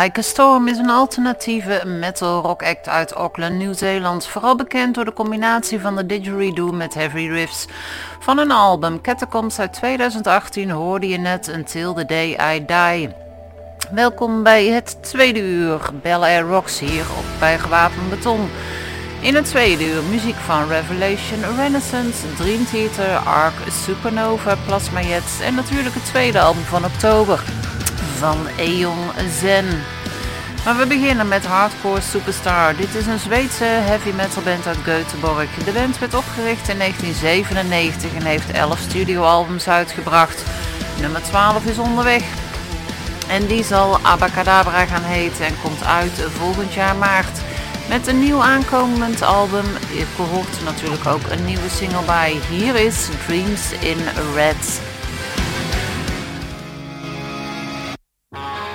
Like a Storm is een alternatieve metal rock act uit Auckland, Nieuw-Zeeland. Vooral bekend door de combinatie van de didgeridoo met heavy riffs. Van hun album Catacombs uit 2018 hoorde je net Until the Day I Die. Welkom bij het tweede uur Bel Air Rocks hier op bij Gewapend Beton. In het tweede uur muziek van Revelation, Renaissance, Dream Theater, Arc, Supernova, Plasma Jets en natuurlijk het tweede album van oktober van Eon Zen. Maar we beginnen met Hardcore Superstar. Dit is een Zweedse heavy metal band uit Göteborg. De band werd opgericht in 1997 en heeft 11 studioalbums uitgebracht. Nummer 12 is onderweg. En die zal Abacadabra gaan heten en komt uit volgend jaar maart. Met een nieuw aankomend album hoort natuurlijk ook een nieuwe single bij. Hier is Dreams in Red. Bye.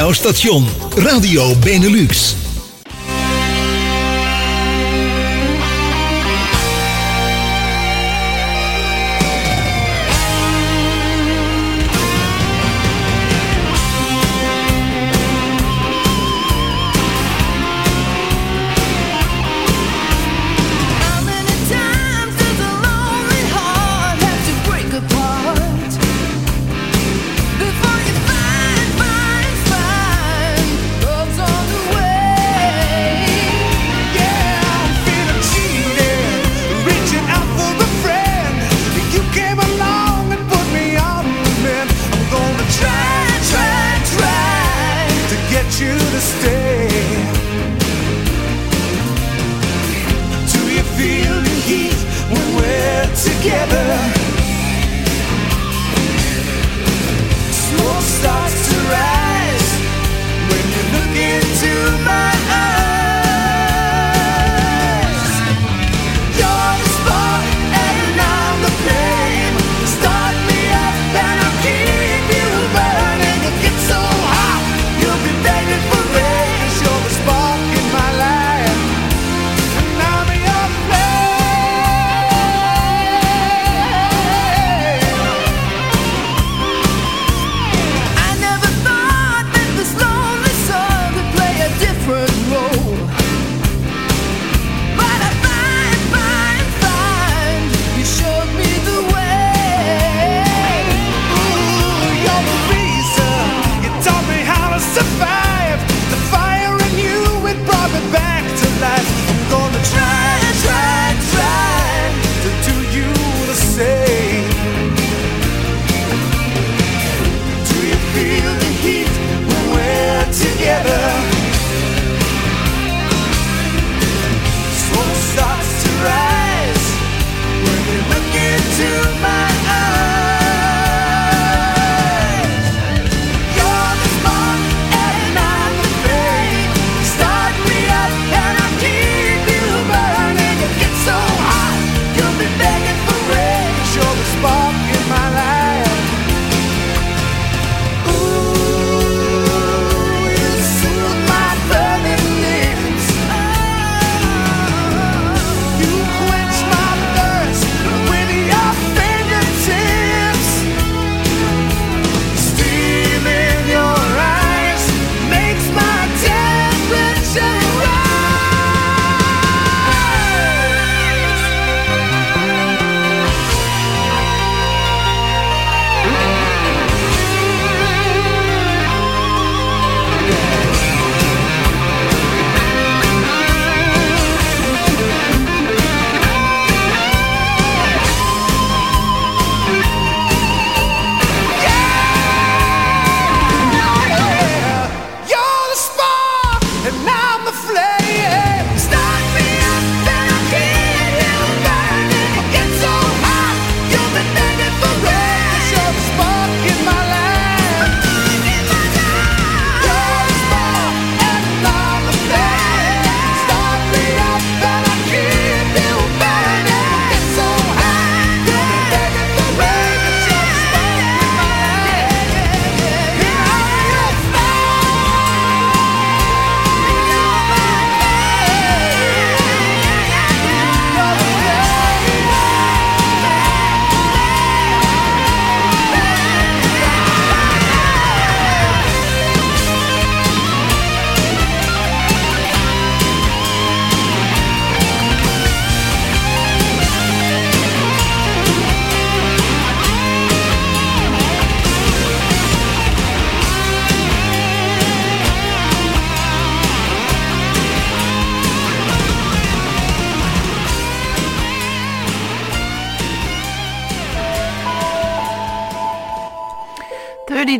Jouw station. Radio Benelux.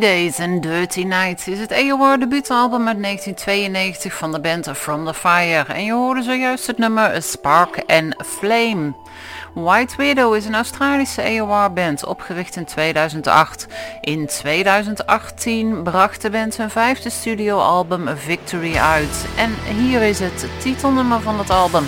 Days and Dirty Nights is het AOR debuutalbum uit 1992 van de band From the Fire. En je hoorde zojuist het nummer Spark and Flame. White Widow is een Australische AOR-band, opgericht in 2008. In 2018 bracht de band zijn vijfde studioalbum Victory uit. En hier is het titelnummer van het album.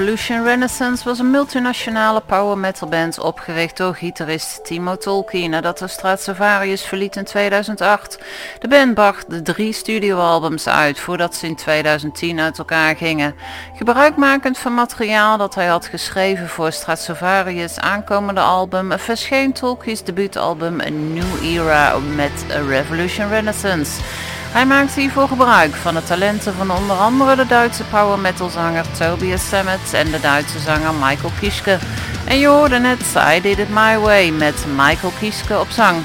Revolution Renaissance was een multinationale power metal band opgericht door gitarist Timo Tolkien nadat de Stratovarius verliet in 2008. De band bracht de drie studioalbums uit voordat ze in 2010 uit elkaar gingen. Gebruikmakend van materiaal dat hij had geschreven voor Stratovarius aankomende album verscheen Tolki's debuutalbum A New Era met Revolution Renaissance. Hij maakte hiervoor gebruik van de talenten van onder andere de Duitse power metal zanger Tobias Sammet en de Duitse zanger Michael Kieske. En je hoorde net I Did It My Way met Michael Kieske op zang.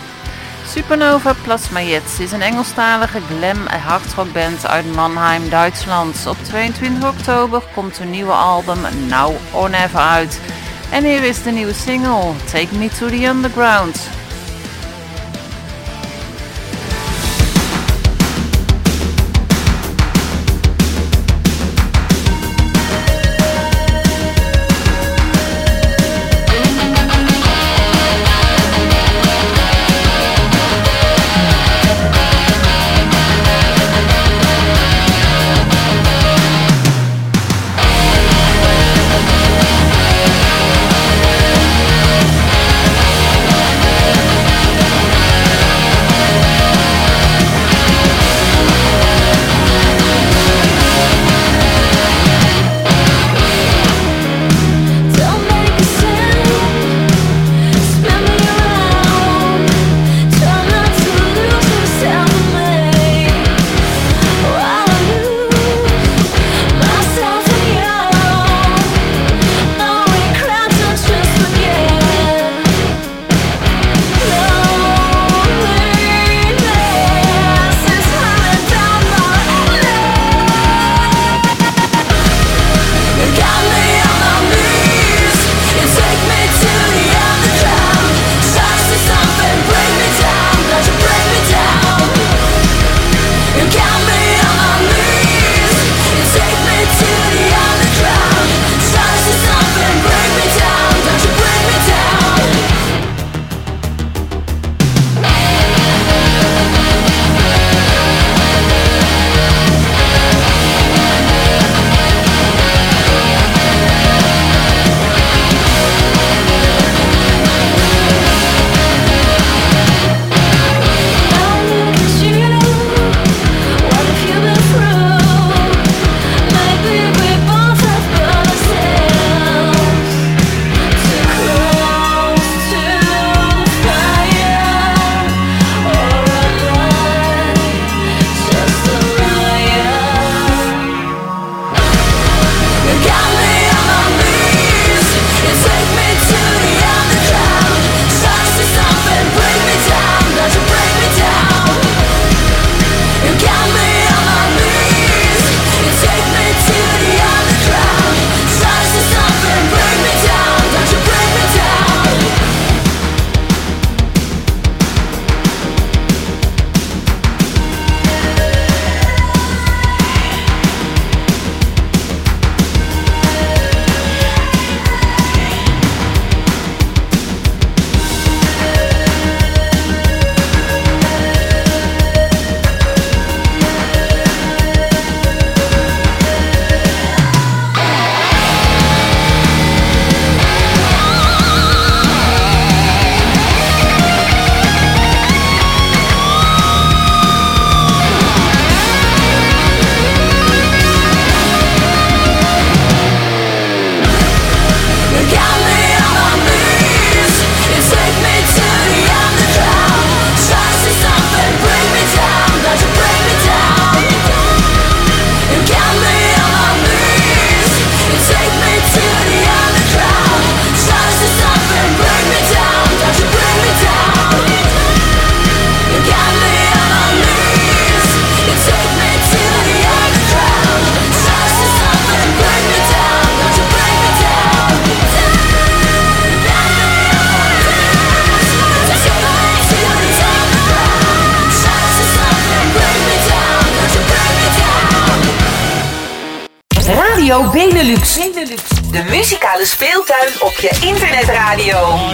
Supernova Plasma Jets is een Engelstalige glam hardrockband uit Mannheim, Duitsland. Op 22 oktober komt hun nieuwe album Now or Never uit. En hier is de nieuwe single Take Me to the Underground. Radio Benelux. De muzikale speeltuin op je internetradio. Ah,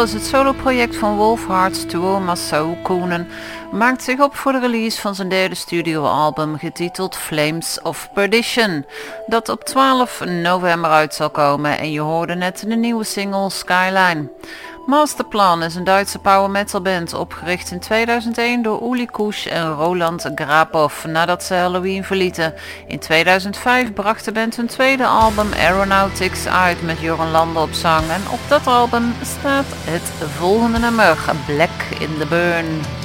Solace, het soloproject van Wolf duo Masao Koenen, maakt zich op voor de release van zijn derde studioalbum getiteld Flames of Perdition, dat op 12 november uit zal komen en je hoorde net de nieuwe single Skyline. Masterplan is een Duitse power metal band opgericht in 2001 door Uli Kusch en Roland Grapov nadat ze Halloween verlieten. In 2005 bracht de band hun tweede album Aeronautics uit met Joran Lande op zang en op dat album staat het volgende nummer Black in the Burn.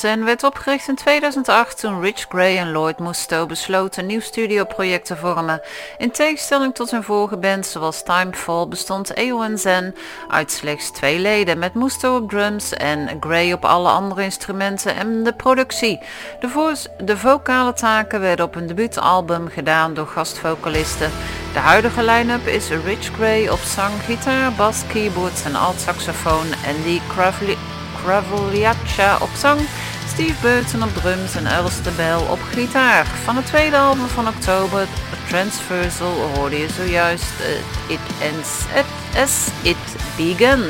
Zen werd opgericht in 2008 toen Rich Gray en Lloyd Musto besloten een nieuw studioproject te vormen. In tegenstelling tot hun vorige band zoals Timefall bestond Eon Zen uit slechts twee leden met Musto op drums en Gray op alle andere instrumenten en de productie. De, de vocale taken werden op hun debuutalbum gedaan door gastvocalisten. De huidige line-up is Rich Gray op zang, gitaar, bas, keyboards en alt saxofoon en die Kravli op zang Steve Burton op drums en de Bell op gitaar. Van het tweede album van oktober, Transversal, hoorde je zojuist eh, It Ends As It Began.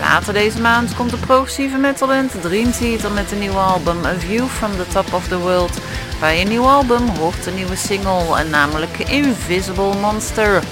Later deze maand komt de progressieve metalband Dream Theater met een nieuw album A View from the Top of the World. Bij een nieuw album hoort een nieuwe single, en namelijk Invisible Monster.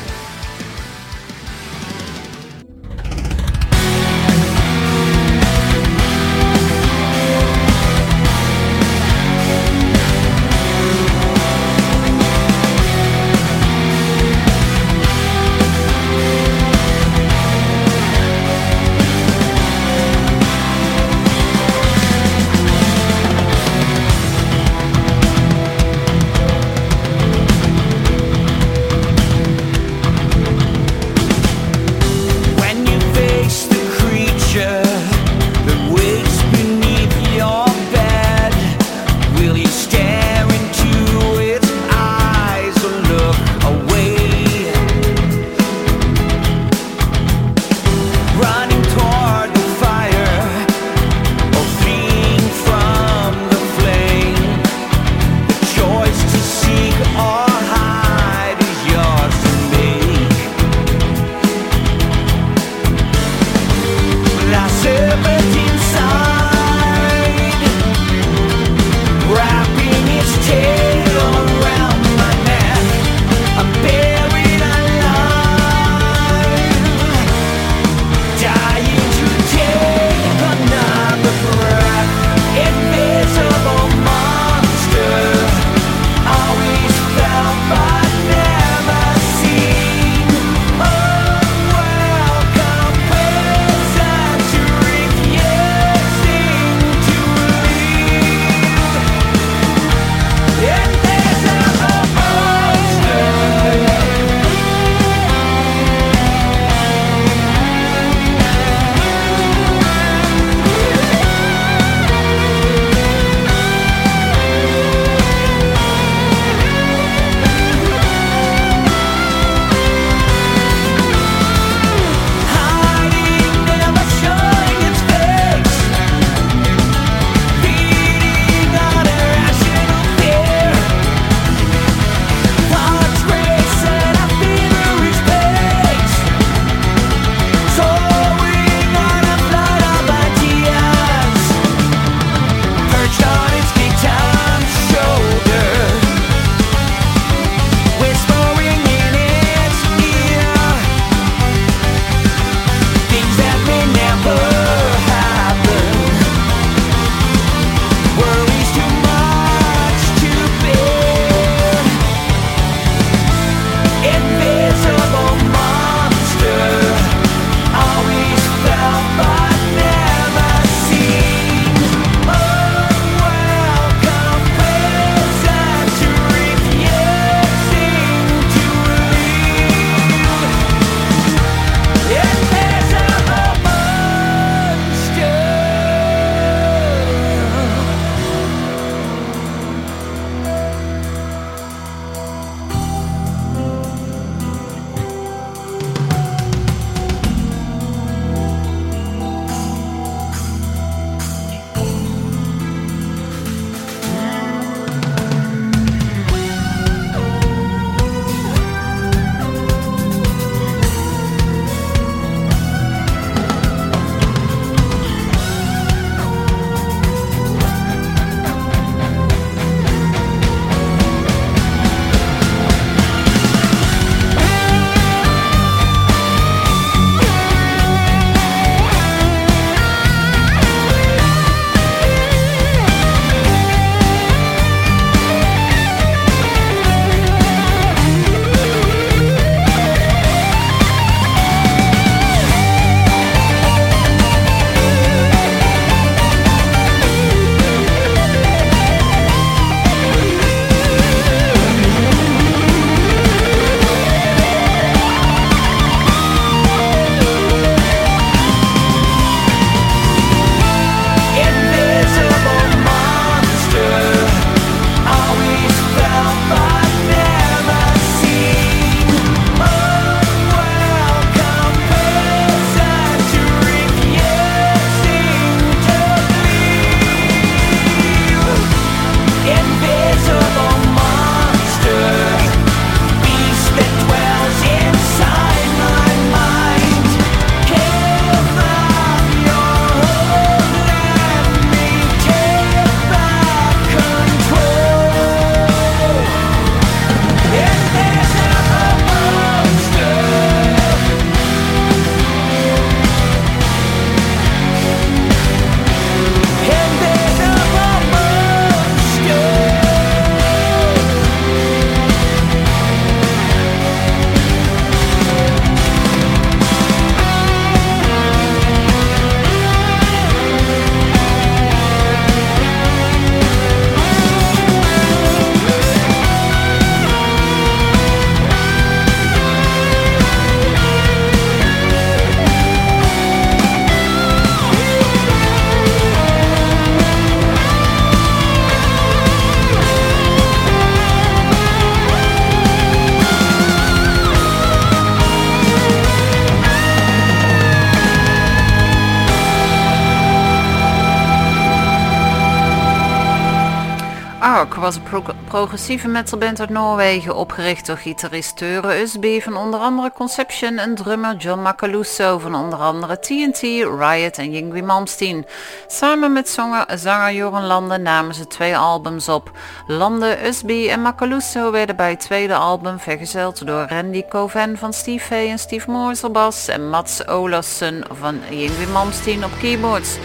Progressieve metalband uit Noorwegen, opgericht door gitarist Ture Usby van onder andere Conception en drummer John Macaluso van onder andere TNT, Riot en Yngwie Malmsteen. Samen met zanger, zanger Joran Lande namen ze twee albums op. Lande, Usby en Macaluso werden bij het tweede album vergezeld door Randy Coven van Steve Vai en Steve op bas en Mats Olassen van Yngwie Malmsteen op keyboards.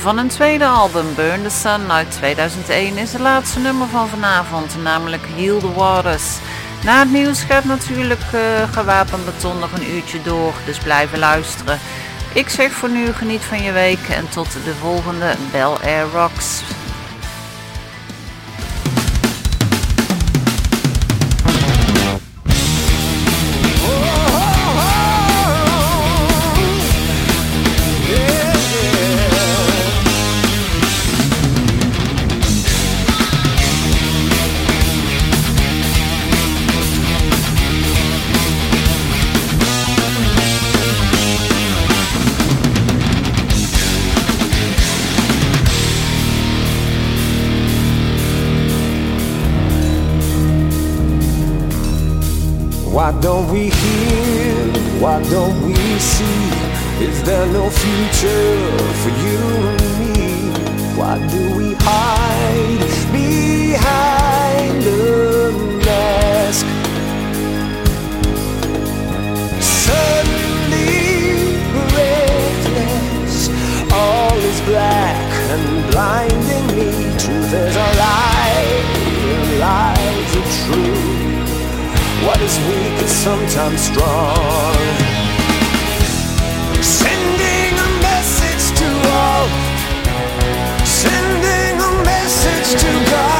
Van een tweede album, Burn the Sun uit 2001, is het laatste nummer van vanavond, namelijk Heal the Waters. Na het nieuws gaat natuurlijk eh gewapend beton nog een uurtje door, dus blijven luisteren. Ik zeg voor nu geniet van je week en tot de volgende Bel Air Rocks. Don't we hear? Why don't we see? Is there no future for you and me? Why do sometimes strong. Sending a message to all. Sending a message to God.